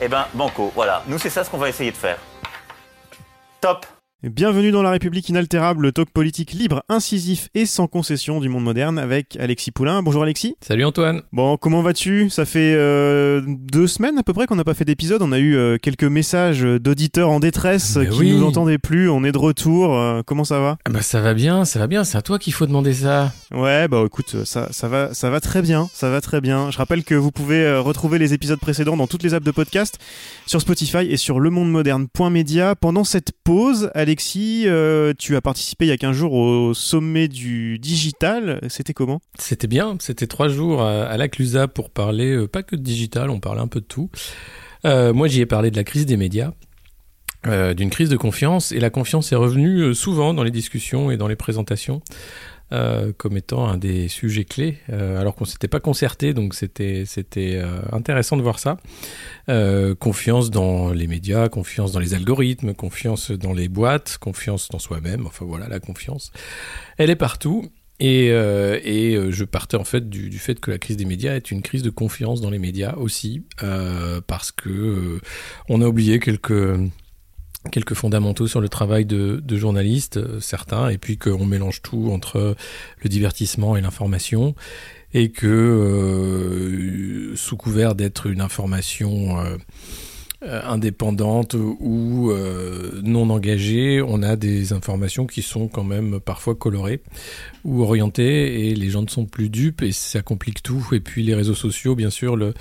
Eh ben, banco, voilà. Nous, c'est ça ce qu'on va essayer de faire. Top Bienvenue dans La République inaltérable, le talk politique libre, incisif et sans concession du monde moderne avec Alexis Poulain. Bonjour Alexis. Salut Antoine. Bon, comment vas-tu? Ça fait euh, deux semaines à peu près qu'on n'a pas fait d'épisode. On a eu euh, quelques messages d'auditeurs en détresse Mais qui oui. nous entendaient plus. On est de retour. Euh, comment ça va? Ah bah ça va bien, ça va bien, c'est à toi qu'il faut demander ça. Ouais, bah écoute, ça, ça va, ça va très bien, ça va très bien. Je rappelle que vous pouvez retrouver les épisodes précédents dans toutes les apps de podcast, sur Spotify et sur lemondemoderne.media. Pendant cette pause, Alexis, euh, tu as participé il y a 15 jours au sommet du digital. C'était comment? C'était bien, c'était trois jours à, la Clusa pour parler euh, pas que de digital, on parlait un peu de tout. Euh, moi j'y ai parlé de la crise des médias, d'une crise de confiance, et la confiance est revenue souvent dans les discussions et dans les présentations. Euh, comme étant un des sujets clés, euh, alors qu'on s'était pas concerté, donc c'était euh, intéressant de voir ça. Confiance dans les médias, confiance dans les algorithmes, confiance dans les boîtes, confiance dans soi-même. Enfin voilà, la confiance, elle est partout. Et, et je partais en fait du, fait que la crise des médias est une crise de confiance dans les médias aussi, parce que on a oublié quelques quelques fondamentaux sur le travail de, de journalistes, euh, certains, et puis qu'on mélange tout entre le divertissement et l'information, et que euh, sous couvert d'être une information euh, euh, indépendante ou euh, non engagée, on a des informations qui sont quand même parfois colorées ou orientées, et les gens ne sont plus dupes, et ça complique tout. Et puis les réseaux sociaux, bien sûr, le,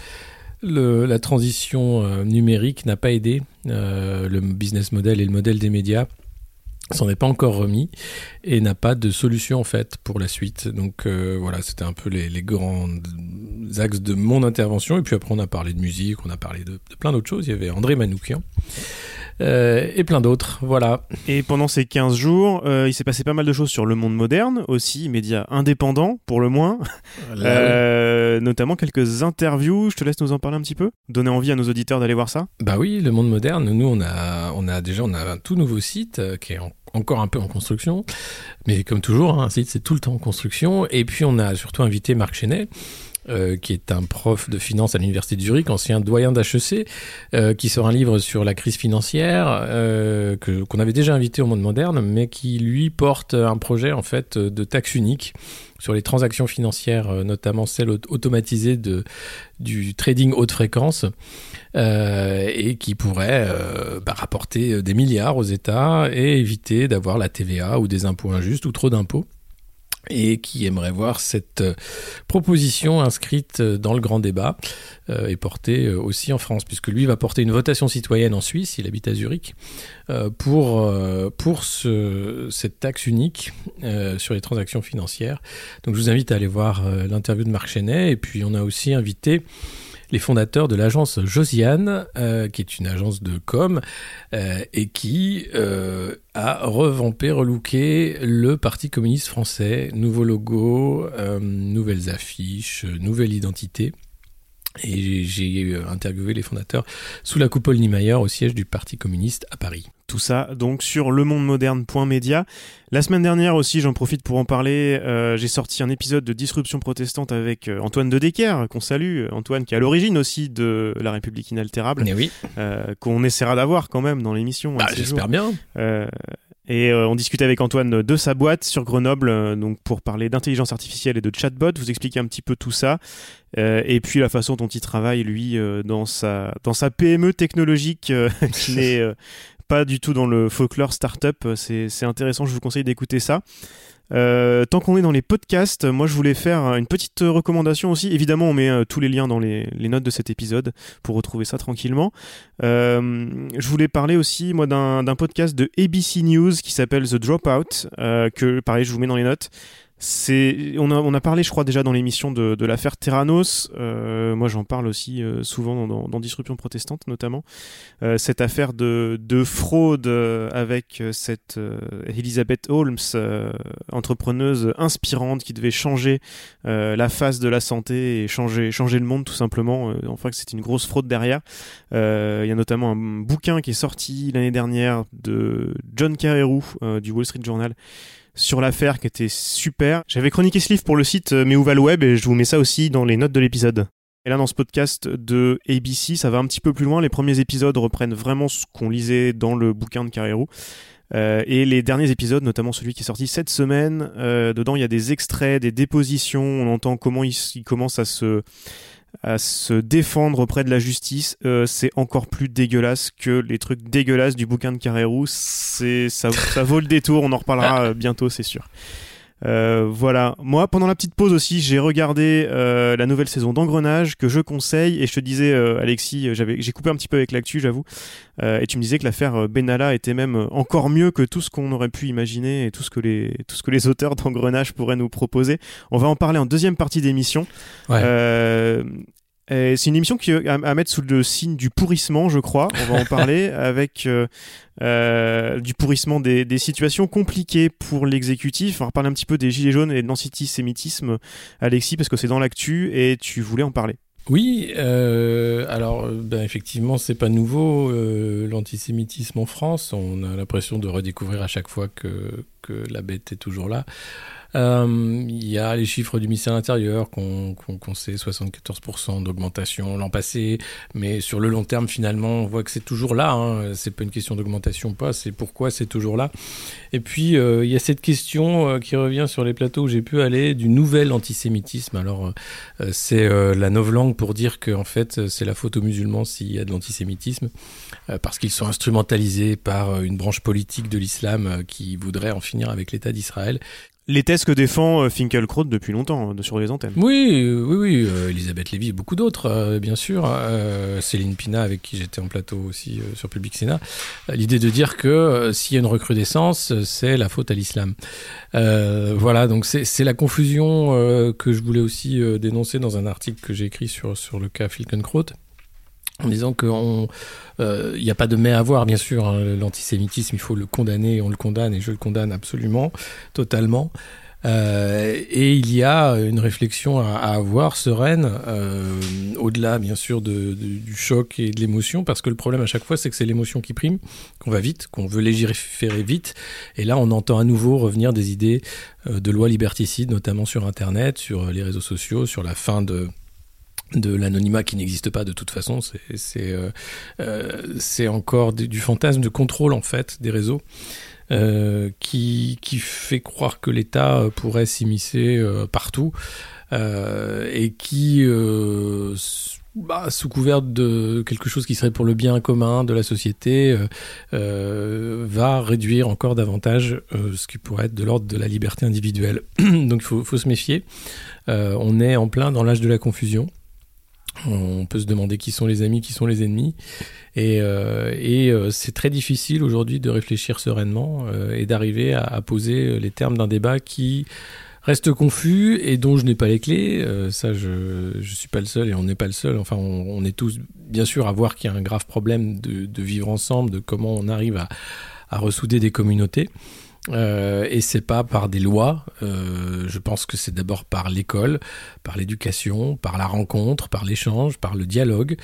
le- la transition euh, numérique n'a pas aidé euh, le business model et le modèle des médias s'en est pas encore remis et n'a pas de solution en fait pour la suite. Donc euh, voilà, c'était un peu les, les grands axes de mon intervention. Et puis après, on a parlé de musique, on a parlé de, de plein d'autres choses. Il y avait André Manoukian euh, et plein d'autres. Voilà. Et pendant ces 15 jours, euh, il s'est passé pas mal de choses sur le monde moderne aussi, médias indépendants pour le moins. Euh, notamment quelques interviews. Je te laisse nous en parler un petit peu. Donner envie à nos auditeurs d'aller voir ça. Bah oui, le monde moderne. Nous, on a, on a déjà, on a un tout nouveau site euh, qui est en- encore un peu en construction, mais comme toujours, hein, un site c'est tout le temps en construction. Et puis on a surtout invité Marc Chenet. Euh, qui est un prof de finance à l'université de Zurich, ancien doyen d'HEC, euh, qui sort un livre sur la crise financière euh, qu'on avait déjà invité au monde moderne, mais qui lui porte un projet en fait de taxe unique sur les transactions financières, notamment celles aut- automatisées de du trading haute fréquence et qui pourrait bah, rapporter des milliards aux États et éviter d'avoir la TVA ou des impôts injustes ou trop d'impôts et qui aimerait voir cette euh, proposition inscrite euh, dans le grand débat euh, et portée euh, aussi en France, puisque lui va porter une votation citoyenne en Suisse, il habite à Zurich, euh, pour, euh, pour ce, cette taxe unique sur les transactions financières. Donc je vous invite à aller voir l'interview de Marc Chenet, et puis on a aussi invité les fondateurs de l'agence Josiane, euh, qui est une agence de com, euh, et qui euh, a revampé, relooké le Parti communiste français. Nouveau logo, nouvelles affiches, nouvelle identité. Et j'ai- interviewé les fondateurs sous la coupole Niemeyer au siège du Parti communiste à Paris. Tout ça donc sur lemondemoderne.media. La semaine dernière aussi, j'en profite pour en parler, euh, j'ai sorti un épisode de Disruption protestante avec euh, Antoine de Decker, qu'on salue, Antoine qui est à l'origine aussi de La République inaltérable, Mais oui, euh, qu'on essaiera d'avoir quand même dans l'émission. un bah, j'espère bien. Et euh, on discutait avec Antoine de sa boîte sur Grenoble, euh, donc pour parler d'intelligence artificielle et de chatbot, vous expliquer un petit peu tout ça, Euh, et puis la façon dont il travaille lui euh, dans sa dans sa PME technologique euh, qui n'est pas du tout dans le folklore startup. C'est c'est intéressant, je vous conseille d'écouter ça. Euh, tant qu'on est dans les podcasts, moi je voulais faire une petite recommandation aussi. Évidemment, on met euh, tous les liens dans les, les notes de cet épisode pour retrouver ça tranquillement. Euh, je voulais parler aussi moi d'un podcast de ABC News qui s'appelle The Dropout, euh, que pareil je vous mets dans les notes. C'est, on a, on a parlé, je crois, déjà dans l'émission de, de l'affaire Terranos. Euh, moi, j'en parle aussi euh, souvent dans, dans, Disruption protestante, notamment. Euh, cette affaire de, de fraude euh, avec euh, cette Elizabeth Holmes, entrepreneuse inspirante qui devait changer la face de la santé et changer, changer le monde, tout simplement. enfin, que c'était une grosse fraude derrière. Il y a notamment un bouquin qui est sorti l'année dernière de John Carreyrou du Wall Street Journal sur l'affaire qui était super. J'avais chroniqué ce livre pour le site euh, Mais où va le web et je vous mets ça aussi dans les notes de l'épisode. Et là, dans ce podcast de ABC, ça va un petit peu plus loin. Les premiers épisodes reprennent vraiment ce qu'on lisait dans le bouquin de Carrero. Euh, et les derniers épisodes, notamment celui qui est sorti cette semaine, euh, dedans il y a des extraits, des dépositions, on entend comment il, il commence à se à se défendre auprès de la justice, euh, c'est encore plus dégueulasse que les trucs dégueulasses du bouquin de Carrérou. C'est ça, ça vaut le détour. On en reparlera euh, bientôt, c'est sûr. Euh, voilà. Moi, pendant la petite pause aussi, j'ai regardé euh, la nouvelle saison d'Engrenage que je conseille. Et je te disais, euh, Alexis, j'avais, j'ai coupé un petit peu avec l'actu, j'avoue. et tu me disais que l'affaire Benalla était même encore mieux que tout ce qu'on aurait pu imaginer et tout ce que les, tout ce que les auteurs d'Engrenage pourraient nous proposer. On va en parler en deuxième partie d'émission. Ouais. C'est une émission qui à, à, mettre sous le signe du pourrissement, je crois. On va en parler avec euh, euh, du pourrissement des, des, situations compliquées pour l'exécutif. On va parler un petit peu des gilets jaunes et de l'antisémitisme, Alexis, parce que c'est dans l'actu et tu voulais en parler. Oui, euh, alors ben, effectivement, c'est pas nouveau euh, l'antisémitisme en France. On a l'impression de redécouvrir à chaque fois que, que la bête est toujours là. Euh, il y a les chiffres du ministère de l'Intérieur qu'on qu sait 74% d'augmentation l'an passé, mais sur le long terme, finalement, on voit que c'est toujours là. Hein. C'est pas une question d'augmentation ou pas, c'est pourquoi c'est toujours là. Et puis, euh, il y a cette question euh, qui revient sur les plateaux où j'ai pu aller du nouvel antisémitisme. Alors, euh, c'est euh, la novlangue pour dire que en fait, c'est la faute aux musulmans s'il y a de l'antisémitisme, parce qu'ils sont instrumentalisés par une branche politique de l'islam qui voudrait en finir avec l'État d'Israël les thèses que défend euh, Finkelkraut depuis longtemps hein, sur les antennes. Oui, euh, oui, oui. Euh, Elisabeth Lévy et beaucoup d'autres, bien sûr. Euh, Céline Pina, avec qui j'étais en plateau aussi sur Public Sénat. L'idée de dire que s'il y a une recrudescence, c'est la faute à l'islam. voilà, donc c'est la confusion que je voulais aussi dénoncer dans un article que j'ai écrit sur, sur le cas Finkelkraut en disant qu'il n'y euh, a pas de mais à voir, bien sûr. Hein, L'antisémitisme, il faut le condamner, on le condamne, et je le condamne absolument, totalement. Euh, et il y a une réflexion à, avoir sereine, euh, au-delà bien sûr du choc et de l'émotion, parce que le problème à chaque fois, c'est que c'est l'émotion qui prime, qu'on va vite, qu'on veut légiférer vite, et là on entend à nouveau revenir des idées de lois liberticides, notamment sur Internet, sur les réseaux sociaux, sur la fin de de l'anonymat qui n'existe pas de toute façon, c'est euh, euh, encore du, fantasme de contrôle en fait des réseaux euh, qui, qui fait croire que l'État pourrait s'immiscer partout et qui bah, sous couvert de quelque chose qui serait pour le bien commun de la société, va réduire encore davantage ce qui pourrait être de l'ordre de la liberté individuelle. Donc il faut, faut, se méfier. On est en plein dans l'âge de la confusion. On peut se demander qui sont les amis, qui sont les ennemis. Et, euh, euh, c'est très difficile aujourd'hui de réfléchir sereinement euh, et d'arriver à, poser les termes d'un débat qui reste confus et dont je n'ai pas les clés. Ça, je ne suis pas le seul et on n'est pas le seul. Enfin, on, est tous, bien sûr, à voir qu'il y a un grave problème de, de, vivre ensemble, de comment on arrive à, à ressouder des communautés. Euh, et c'est pas par des lois. Euh, je pense que c'est d'abord par l'école, par l'éducation, par la rencontre, par l'échange, par le dialogue,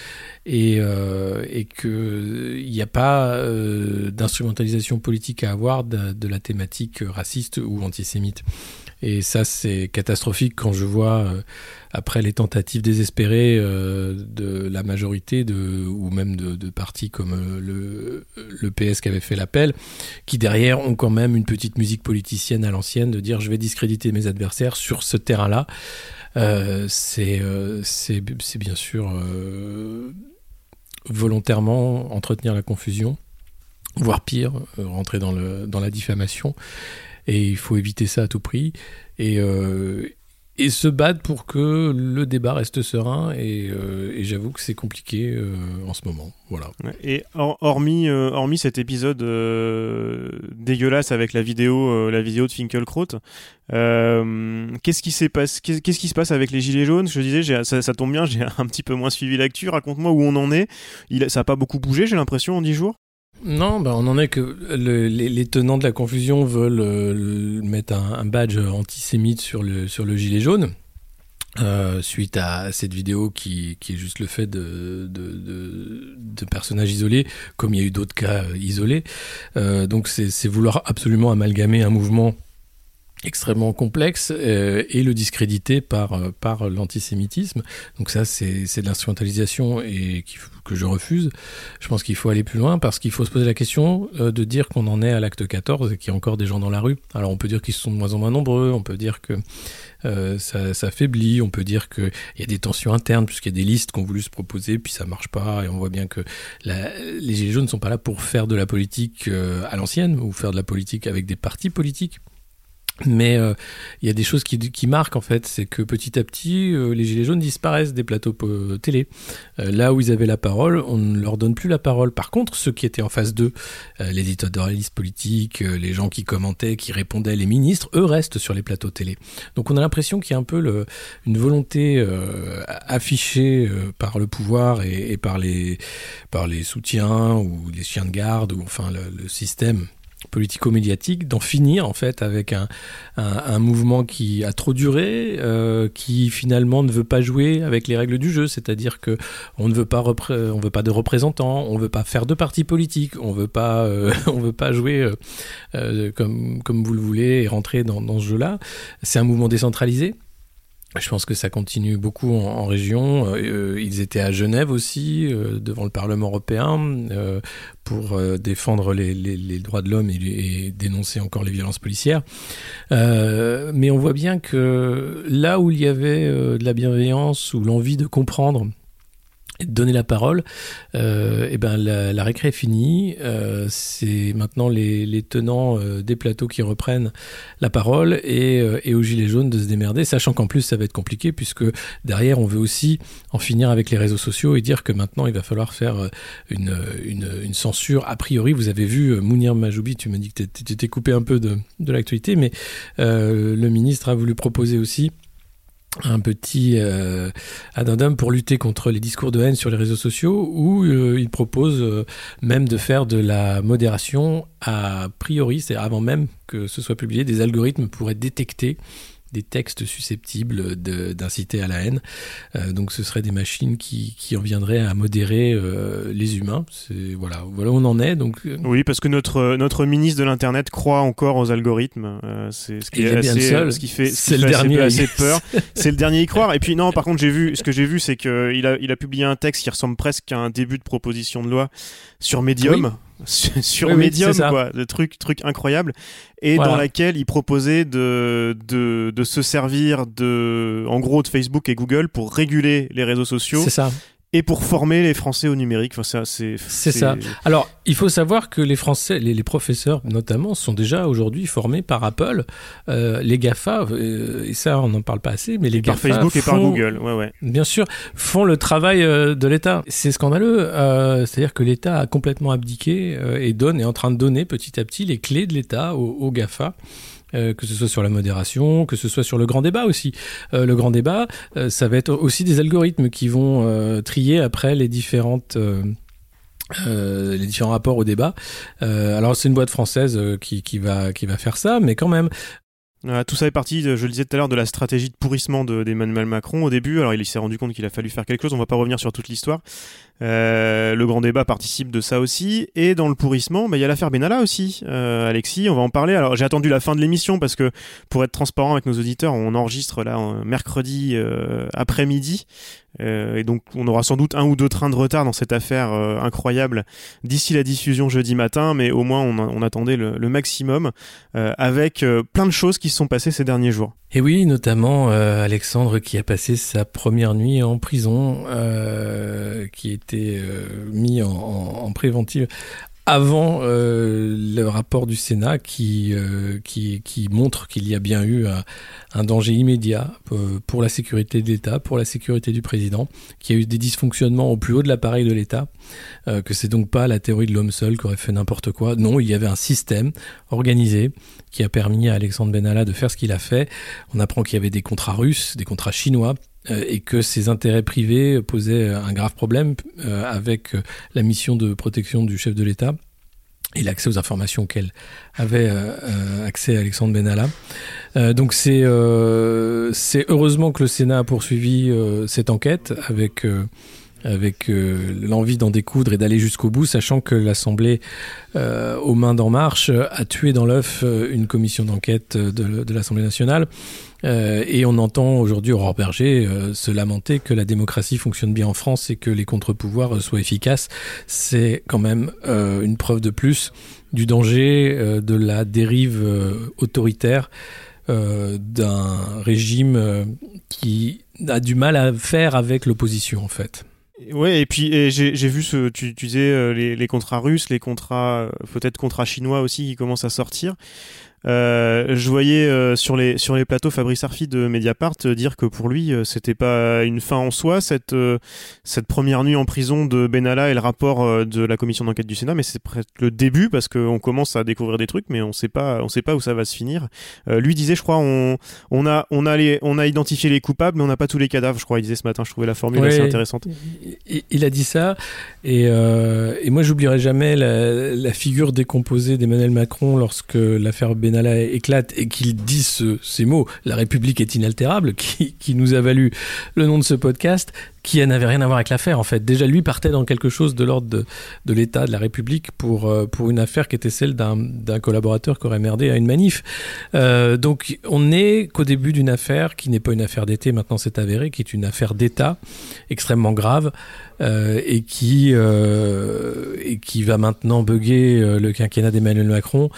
et, euh, et que il n'y a pas euh, d'instrumentalisation politique à avoir de, la thématique raciste ou antisémite. Et ça, c'est catastrophique quand je vois, euh, après les tentatives désespérées euh, de la majorité, de, ou même de, partis comme euh, le, PS qui avait fait l'appel, qui derrière ont quand même une petite musique politicienne à l'ancienne de dire je vais discréditer mes adversaires sur ce terrain-là. C'est bien sûr volontairement entretenir la confusion, voire pire, rentrer dans, le, dans la diffamation et il faut éviter ça à tout prix. Et, euh, et se battent pour que le débat reste serein. Et, euh, j'avoue que c'est compliqué euh, en ce moment. Voilà. Et hor- hormis, hormis cet épisode dégueulasse avec la vidéo, la vidéo de Finkelkraut, qu'est-ce qui s'est passé Qu'est-ce qui se passe avec les gilets jaunes? Je disais, ça, tombe bien, j'ai un petit peu moins suivi l'actu. Raconte-moi où on en est. Il, ça a pas beaucoup bougé, j'ai l'impression, en 10 jours? Non, ben on en est que le- les, tenants de la confusion veulent euh, mettre un, badge antisémite sur le, sur le gilet jaune. euh, suite à cette vidéo qui, qui est juste le fait de, de, personnages isolés, comme il y a eu d'autres cas euh, isolés. Donc c'est vouloir absolument amalgamer un mouvement extrêmement complexe euh, et le discréditer par, euh, par l'antisémitisme. Donc ça, c'est de l'instrumentalisation et que je refuse. Je pense qu'il faut aller plus loin parce qu'il faut se poser la question euh, de dire qu'on en est à l'acte 14 et qu'il y a encore des gens dans la rue. Alors on peut dire qu'ils sont de moins en moins nombreux, on peut dire que ça, ça faiblit, on peut dire qu'il y a des tensions internes puisqu'il y a des listes qu'on voulu se proposer puis ça marche pas et on voit bien que les Gilets jaunes ne sont pas là pour faire de la politique à l'ancienne ou faire de la politique avec des partis politiques. Mais euh, il y a des choses qui, qui marquent en fait, c'est que petit à petit, euh, les gilets jaunes disparaissent des plateaux euh, télé. Euh, là où ils avaient la parole, on ne leur donne plus la parole. Par contre, ceux qui étaient en face d'eux, euh, les éditorialistes politiques, les gens qui commentaient, qui répondaient, les ministres, eux restent sur les plateaux télé. Donc on a l'impression qu'il y a un peu le, une volonté affichée par le pouvoir et, et par les par les soutiens ou les chiens de garde ou enfin le, le système politico-médiatique d'en finir en fait avec un, un, mouvement qui a trop duré, euh, qui finalement ne veut pas jouer avec les règles du jeu, c'est-à-dire que on ne veut pas on veut pas de représentants, on veut pas faire de partis politiques, on veut euh, on veut pas jouer euh, comme comme vous le voulez et rentrer dans, dans ce jeu-là. C'est un mouvement décentralisé. Je pense que ça continue beaucoup en, région. Euh, ils étaient à Genève aussi, euh, devant le Parlement européen, euh, pour défendre les, droits de l'homme et, dénoncer encore les violences policières. Mais on voit bien que là où il y avait de la bienveillance ou l'envie de comprendre donner la parole, euh, et ben la, la récré est finie. Euh, c'est maintenant les, les tenants euh, des plateaux qui reprennent la parole et, euh, et aux gilets jaunes de se démerder, sachant qu'en plus ça va être compliqué puisque derrière on veut aussi en finir avec les réseaux sociaux et dire que maintenant il va falloir faire euh, une, une, une censure. A priori, vous avez vu euh, Mounir Majoubi, tu m'as dit que tu t'étais coupé un peu de, de l'actualité, mais le ministre a voulu proposer aussi un petit euh, addendum pour lutter contre les discours de haine sur les réseaux sociaux où euh, il propose euh, même de faire de la modération a priori, c'est avant même que ce soit publié, des algorithmes pourraient détecter des textes susceptibles de- d'inciter à la haine. Euh, donc ce seraient des machines qui, qui en viendraient à modérer euh, les humains. Voilà, voilà où on en est. Donc euh, Oui, parce que notre, notre ministre de l'Internet croit encore aux algorithmes. Euh, c'est ce qui Il est est bien assez, le seul. ce qui fait, ce C'est qui le fait assez- dernier à y- assez peur. c'est le dernier à y croire. Et puis non, par contre, j'ai vu, ce que j'ai vu, c'est que il a, il a publié un texte qui ressemble presque à un début de proposition de loi sur Medium. Sur Oui, Medium, quoi, de trucs, trucs incroyables, et Voilà. dans laquelle il proposait de, de, de se servir de, en gros, de Facebook et Google pour réguler les réseaux sociaux c'est ça. Et pour former les Français au numérique. Enfin, ça, c'est, C'est ça. Alors, il faut savoir que les Français, les, les professeurs notamment, sont déjà aujourd'hui formés par Apple, euh, les GAFA, euh, et ça on n'en parle pas assez, mais les Par GAFA Facebook et par Google, ouais, ouais. bien sûr, font le travail euh, de l'État. C'est scandaleux. euh, C'est-à-dire que l'État a complètement abdiqué euh, et donne, est en train de donner petit à petit les clés de l'État aux, aux GAFA. Euh, que ce soit sur la modération, que ce soit sur le grand débat aussi. Euh, le grand débat, euh, ça va être aussi des algorithmes qui vont euh, trier après les différentes euh, euh, les différents rapports au débat. Euh, alors c'est une boîte française euh, qui, qui va qui va faire ça, mais quand même Voilà, tout ça est parti, de- je le disais tout à l'heure, de la stratégie de pourrissement de- d'Emmanuel Macron au début. Alors il s'est rendu compte qu'il a fallu faire quelque chose, on va pas revenir sur toute l'histoire. Euh, le grand débat participe de ça aussi. Et dans le pourrissement, bah, il y a l'affaire Benalla aussi. Euh, Alexis, on va en parler. Alors j'ai attendu la fin de l'émission parce que pour être transparent avec nos auditeurs, on enregistre là un mercredi euh, après-midi. Euh, et donc on aura sans doute un ou deux trains de retard dans cette affaire euh, incroyable d'ici la diffusion jeudi matin, mais au moins on, on attendait le, le maximum avec plein de choses qui se sont passées ces derniers jours. Et oui, notamment Alexandre qui a passé sa première nuit en prison, qui était euh, mis en, en, en préventive avant euh, le rapport du Sénat qui, euh, qui, qui montre qu'il y a bien eu un, danger immédiat pour la sécurité de l'État, pour la sécurité du président, qu'il y a eu des dysfonctionnements au plus haut de l'appareil de l'État, euh, que c'est donc pas la théorie de l'homme seul qui aurait fait n'importe quoi. Non, il y avait un système organisé qui a permis à Alexandre Benalla de faire ce qu'il a fait. On apprend qu'il y avait des contrats russes, des contrats chinois, et que ses intérêts privés posaient un grave problème euh, avec la mission de protection du chef de l'État et l'accès aux informations qu'elle avait euh, accès à Alexandre Benalla. Euh, donc c'est euh, c'est heureusement que le Sénat a poursuivi cette enquête avec avec l'envie d'en découdre et d'aller jusqu'au bout, sachant que l'Assemblée, aux mains d'En Marche, a tué dans l'œuf une commission d'enquête de, de l'Assemblée nationale euh, et on entend aujourd'hui Aurore Berger euh, se lamenter que la démocratie fonctionne bien en France et que les contre-pouvoirs euh, soient efficaces. C'est quand même une preuve de plus du danger de la dérive autoritaire d'un régime qui a du mal à faire avec l'opposition en fait. Ouais, et puis j'ai vu ce, tu, tu disais les, les, contrats russes, les contrats, peut-être contrats chinois aussi qui commencent à sortir. Euh, je voyais euh, sur les sur les plateaux Fabrice Arfi de Mediapart euh, dire que pour lui c'était pas une fin en soi cette cette première nuit en prison de Benalla et le rapport de la commission d'enquête du Sénat. Mais c'est presque le début parce qu'on commence à découvrir des trucs mais on sait pas on sait pas où ça va se finir. Lui disait je crois on on a on a les, on a identifié les coupables mais on n'a pas tous les cadavres je crois il disait ce matin. Je trouvais la formule assez intéressante. Il, a dit ça et, et moi j'oublierai jamais la, la figure décomposée d'Emmanuel Macron lorsque l'affaire Benalla Éclate et qu'il dit ces mots, la République est inaltérable, qui nous a valu le nom de ce podcast, qui n'avait rien à voir avec l'affaire en fait. Déjà lui partait dans quelque chose de l'ordre de, de l'État, de la République pour, euh, pour une affaire qui était celle d'un collaborateur qui aurait merdé à une manif. Euh, donc on n'est qu'au début d'une affaire qui n'est pas une affaire d'été, maintenant c'est avéré, qui est une affaire d'État extrêmement grave euh, et, qui, et qui va maintenant bugger le quinquennat d'Emmanuel Macron,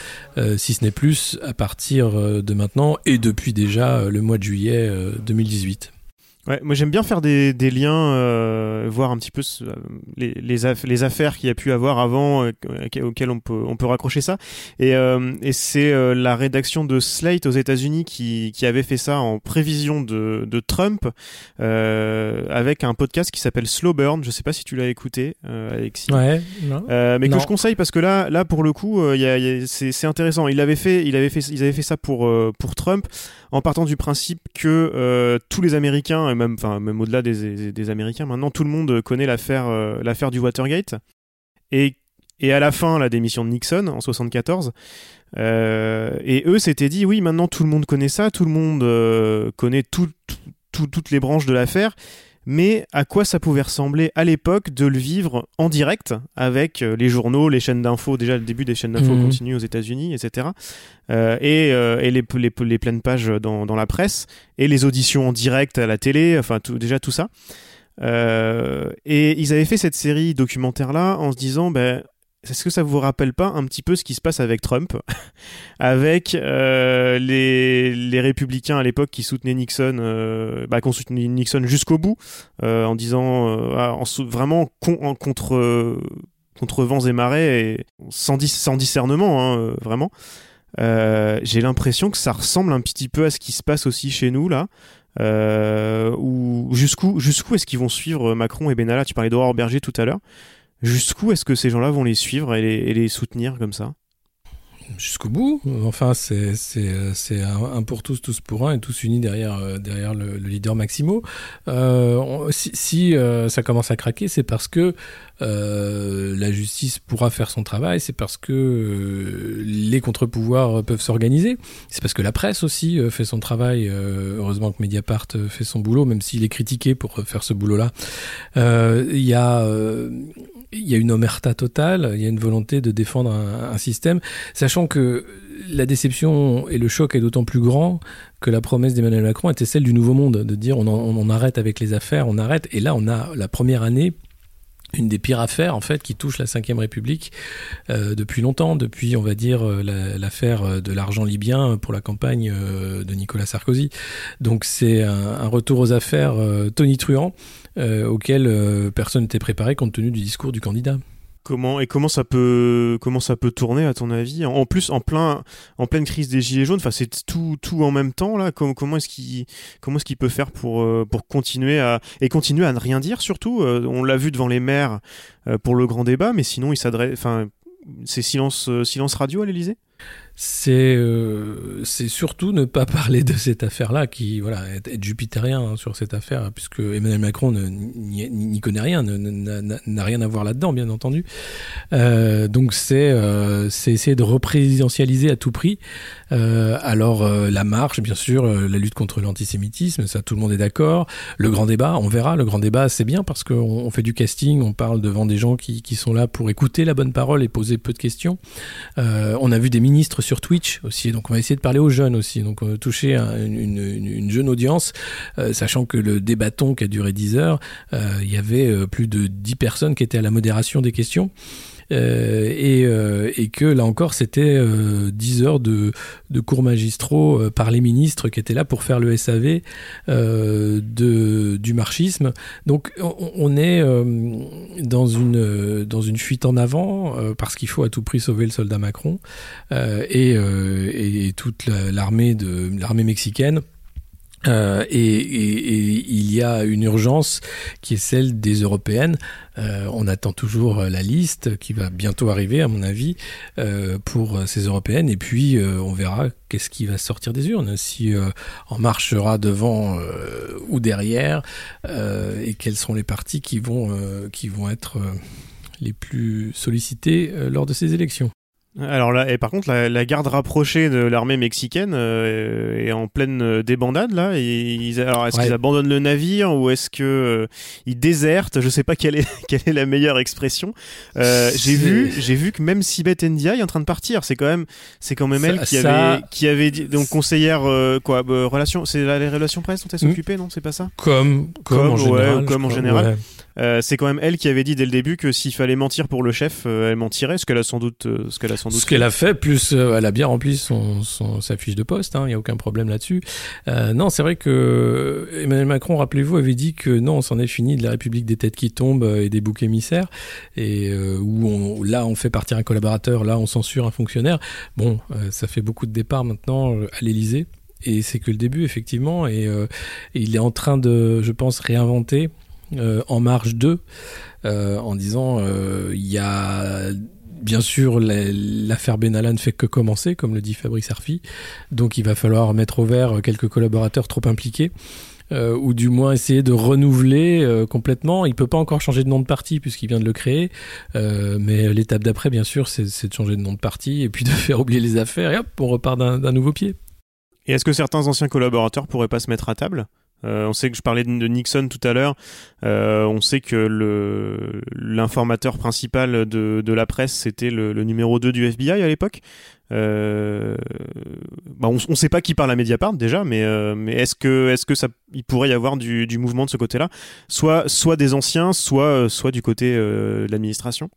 si ce n'est plus à partir de maintenant et depuis déjà le mois de juillet 2018. Ouais, moi j'aime bien faire des, des liens, euh, voir un petit peu ce, les, les, les, affaires qu'il y a pu avoir avant, euh, auxquelles on peut, on peut raccrocher ça. Et, euh, et c'est euh, la rédaction de Slate aux États-Unis qui, qui avait fait ça en prévision de, de Trump, euh, avec un podcast qui s'appelle Slow Burn. Je sais pas si tu l'as écouté, Alexis. Ouais. Non. mais que je conseille parce que là, là pour le coup, y a, y a, c'est intéressant. Il avait fait, il avait fait, ils avaient fait ça pour pour Trump en partant du principe que tous les Américains même, même au-delà des, Américains, maintenant tout le monde connaît l'affaire, euh, l'affaire du Watergate. Et, à la fin, la démission de Nixon en 74. Euh, et eux s'étaient dit, oui, maintenant tout le monde connaît ça, tout le monde euh, connaît tout, toutes les branches de l'affaire mais à quoi ça pouvait ressembler à l'époque de le vivre en direct avec euh, les journaux, les chaînes d'infos, déjà le début des chaînes d'infos mmh. continue aux États-Unis, etc. Euh, et, euh, et les, les, les, pleines pages dans, dans, la presse, et les auditions en direct à la télé, enfin tout, déjà tout ça. Euh, et ils avaient fait cette série documentaire là en se disant, ben, est-ce que ça vous rappelle pas un petit peu ce qui se passe avec Trump, avec euh, les, les, républicains à l'époque qui soutenaient Nixon, euh, bah, qui soutenaient Nixon jusqu'au bout, euh, en disant euh, ah, en vraiment en contre contre vents et marées et sans, sans discernement, hein, vraiment. J'ai l'impression que ça ressemble un petit peu à ce qui se passe aussi chez nous là. Euh, ou jusqu'où jusqu'où est-ce qu'ils vont suivre Macron et Benalla? Tu parlais d'Aurore Berger tout à l'heure jusqu'où est-ce que ces gens-là vont les suivre et les, soutenir comme ça? Jusqu'au bout. Enfin, c'est c'est un, pour tous, tous pour un, et tous unis derrière euh, le, le leader Maximo. Euh, si, euh, ça commence à craquer, c'est parce que euh, la justice pourra faire son travail, c'est parce que euh, les contre-pouvoirs peuvent s'organiser, c'est parce que la presse aussi fait son travail. heureusement que Mediapart fait son boulot, même s'il est critiqué pour faire ce boulot-là. Il y a il y a une omerta totale, il y a une volonté de défendre un, système, sachant que la déception et le choc est d'autant plus grand que la promesse d'Emmanuel Macron était celle du nouveau monde, de dire on arrête avec les affaires, on arrête. Et là, on a la première année une des pires affaires en fait qui touche la Ve République euh, depuis longtemps, depuis on va dire euh, l'affaire euh, de l'argent libyen pour la campagne de Nicolas Sarkozy. Donc c'est un, retour aux affaires tonitruant euh, auquel euh, personne n'était préparé compte tenu du discours du candidat. Comment et comment ça peut comment ça peut tourner à ton avis? En plus en plein en pleine crise des gilets jaunes, enfin c'est tout tout en même temps là? Comment, comment est-ce qu'il comment est-ce qu'il peut faire pour euh, pour continuer à et continuer à ne rien dire surtout? Euh, On l'a vu devant les maires euh, pour le grand débat, mais sinon il s'adresse enfin c'est silence silence radio à l'Élysée? C'est euh, surtout ne pas parler de cette affaire-là, qui voilà être, jupitérien hein, sur cette affaire, puisque Emmanuel Macron n'y connaît rien, n'a rien à voir là-dedans, bien entendu. Euh, donc c'est euh, essayer de représidentialiser à tout prix. Euh, alors euh, la marche, bien sûr, la lutte contre l'antisémitisme, ça tout le monde est d'accord. Le grand débat, on verra. Le grand débat, c'est bien parce qu'on on fait du casting, on parle devant des gens qui, qui sont là pour écouter la bonne parole et poser peu de questions. on a vu des ministres sur Twitch aussi. Donc on va essayer de parler aux jeunes aussi. Donc euh, toucher une, une, jeune audience, euh, sachant que le débatton qui a duré 10 heures, euh, il y avait plus de 10 personnes qui étaient à la modération des questions. Euh, et, euh, et, que là encore c'était euh, 10 heures de, de cours magistraux par les ministres qui étaient là pour faire le SAV de, du marxisme. Donc on, est dans, une, dans une fuite en avant parce qu'il faut à tout prix sauver le soldat Macron et, et, toute l'armée l'armée mexicaine. Euh, et, il y a une urgence qui est celle des européennes. Euh, on attend toujours la liste qui va bientôt arriver, à mon avis, euh, pour ces européennes. Et puis, on verra qu'est-ce qui va sortir des urnes, si on marchera devant ou derrière, et quels sont les partis qui vont, qui vont être les plus sollicités lors de ces élections. Alors là, et par contre, la, garde rapprochée de l'armée mexicaine euh, est en pleine euh, débandade là. Et ils, alors est-ce qu'ils abandonnent le navire ou est-ce que euh, ils désertent? Je sais pas quelle est quelle est la meilleure expression. j'ai vu, j'ai vu que même Sibeth Ndiaye est en train de partir. C'est quand même, c'est quand même elle qui avait qui avait dit donc conseillère quoi relation, c'est les relations presse dont elle s'occupait, non? C'est pas ça? Comme comme, en général. Comme en général. Euh, c'est quand même elle qui avait dit dès le début que s'il fallait mentir pour le chef, euh, elle mentirait, ce qu'elle a sans doute, euh, ce qu'elle a sans doute. Ce qu'elle a fait, plus elle a bien rempli son, son sa fiche de poste. Il hein, n'y a aucun problème là-dessus. non, c'est vrai que Emmanuel Macron, rappelez-vous, avait dit que non, on s'en est fini de la République des têtes qui tombent et des boucs émissaires, et où on, là on fait partir un collaborateur, là on censure un fonctionnaire. Bon, ça fait beaucoup de départs maintenant à l'Élysée et c'est que le début effectivement et, et, il est en train de je pense réinventer euh, En Marche 2 euh, en disant euh, il y a bien sûr, l'affaire Benalla ne fait que commencer, comme le dit Fabrice Arfi. Donc, il va falloir mettre au vert quelques collaborateurs trop impliqués. Euh, ou du moins essayer de renouveler euh, complètement. Il peut pas encore changer de nom de parti puisqu'il vient de le créer, euh, mais l'étape d'après, bien sûr, c'est de changer de nom de parti et puis de faire oublier les affaires et hop, on repart d'un nouveau pied. Et est-ce que certains anciens collaborateurs pourraient pas se mettre à table? Euh, on sait que je parlais de, Nixon tout à l'heure. Euh, on sait que l'informateur principal de, la presse c'était le, numéro 2 du FBI à l'époque. Euh, bah on ne sait pas qui parle à Mediapart déjà, mais, est-ce que, il pourrait y avoir du, mouvement de ce côté-là, soit, des anciens, soit du côté de l'administration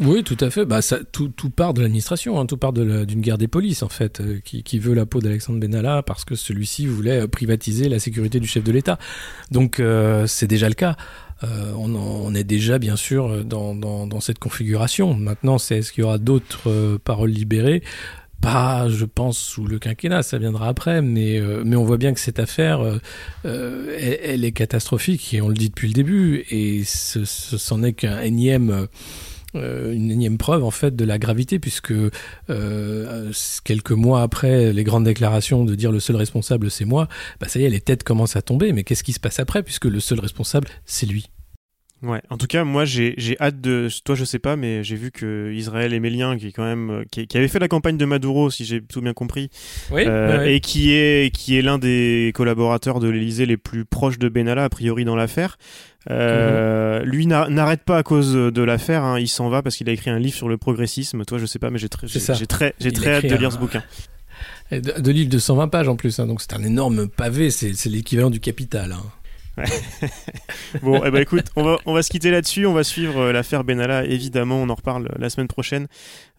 oui, tout à fait. Bah, ça, tout, part de l'administration, hein. tout part d'une guerre des polices, en fait, euh, qui, veut la peau d'Alexandre Benalla parce que celui-ci voulait euh, privatiser la sécurité du chef de l'État. Donc, euh, c'est déjà le cas. On, on, est déjà, bien sûr, dans, dans, dans cette configuration. Maintenant, c'est est-ce qu'il y aura d'autres paroles libérées? Pas, je pense, sous le quinquennat, ça viendra après, mais, mais on voit bien que cette affaire, elle, est catastrophique, et on le dit depuis le début, et ce, ce n'est qu'un énième une énième preuve en fait de la gravité puisque euh, quelques mois après les grandes déclarations de dire le seul responsable c'est moi, bah ça y est les têtes commencent à tomber mais qu'est-ce qui se passe après puisque le seul responsable c'est lui? Ouais, en tout cas, moi j'ai hâte de. Toi, je sais pas, mais j'ai vu que Israël Emélien, qui est quand même. Qui, qui, avait fait la campagne de Maduro, si j'ai tout bien compris, oui, euh, et qui est, qui est l'un des collaborateurs de l'Elysée les plus proches de Benalla, a priori, dans l'affaire. Euh, Lui n'arrête pas à cause de l'affaire, hein, il s'en va parce qu'il a écrit un livre sur le progressisme. Toi, je sais pas, mais j'ai très, j'ai très, j'ai très hâte de lire ce bouquin. De, de livre de 120 pages en plus, hein, donc c'est un énorme pavé, c'est l'équivalent du Capital. Hein. bon, eh ben, écoute, on va, on va se quitter là-dessus. On va suivre euh, l'affaire Benalla, évidemment. On en reparle la semaine prochaine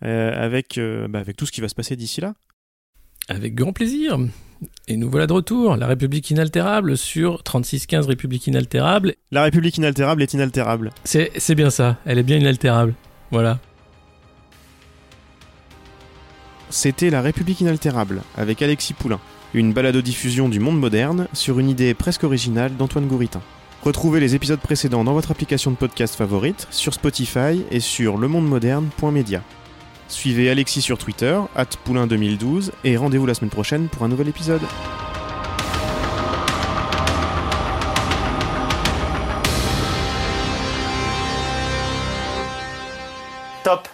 euh, avec, euh, bah, avec tout ce qui va se passer d'ici là. Avec grand plaisir. Et nous voilà de retour. La République inaltérable sur 3615 République inaltérable. La République inaltérable est inaltérable. C'est bien ça. Elle est bien inaltérable. Voilà. C'était La République inaltérable avec Alexis Poulain, une balado-diffusion du monde moderne sur une idée presque originale d'Antoine Gouritin. Retrouvez les épisodes précédents dans votre application de podcast favorite, sur Spotify et sur lemondemoderne.media. Suivez Alexis sur Twitter, poulain2012, et rendez-vous la semaine prochaine pour un nouvel épisode. Top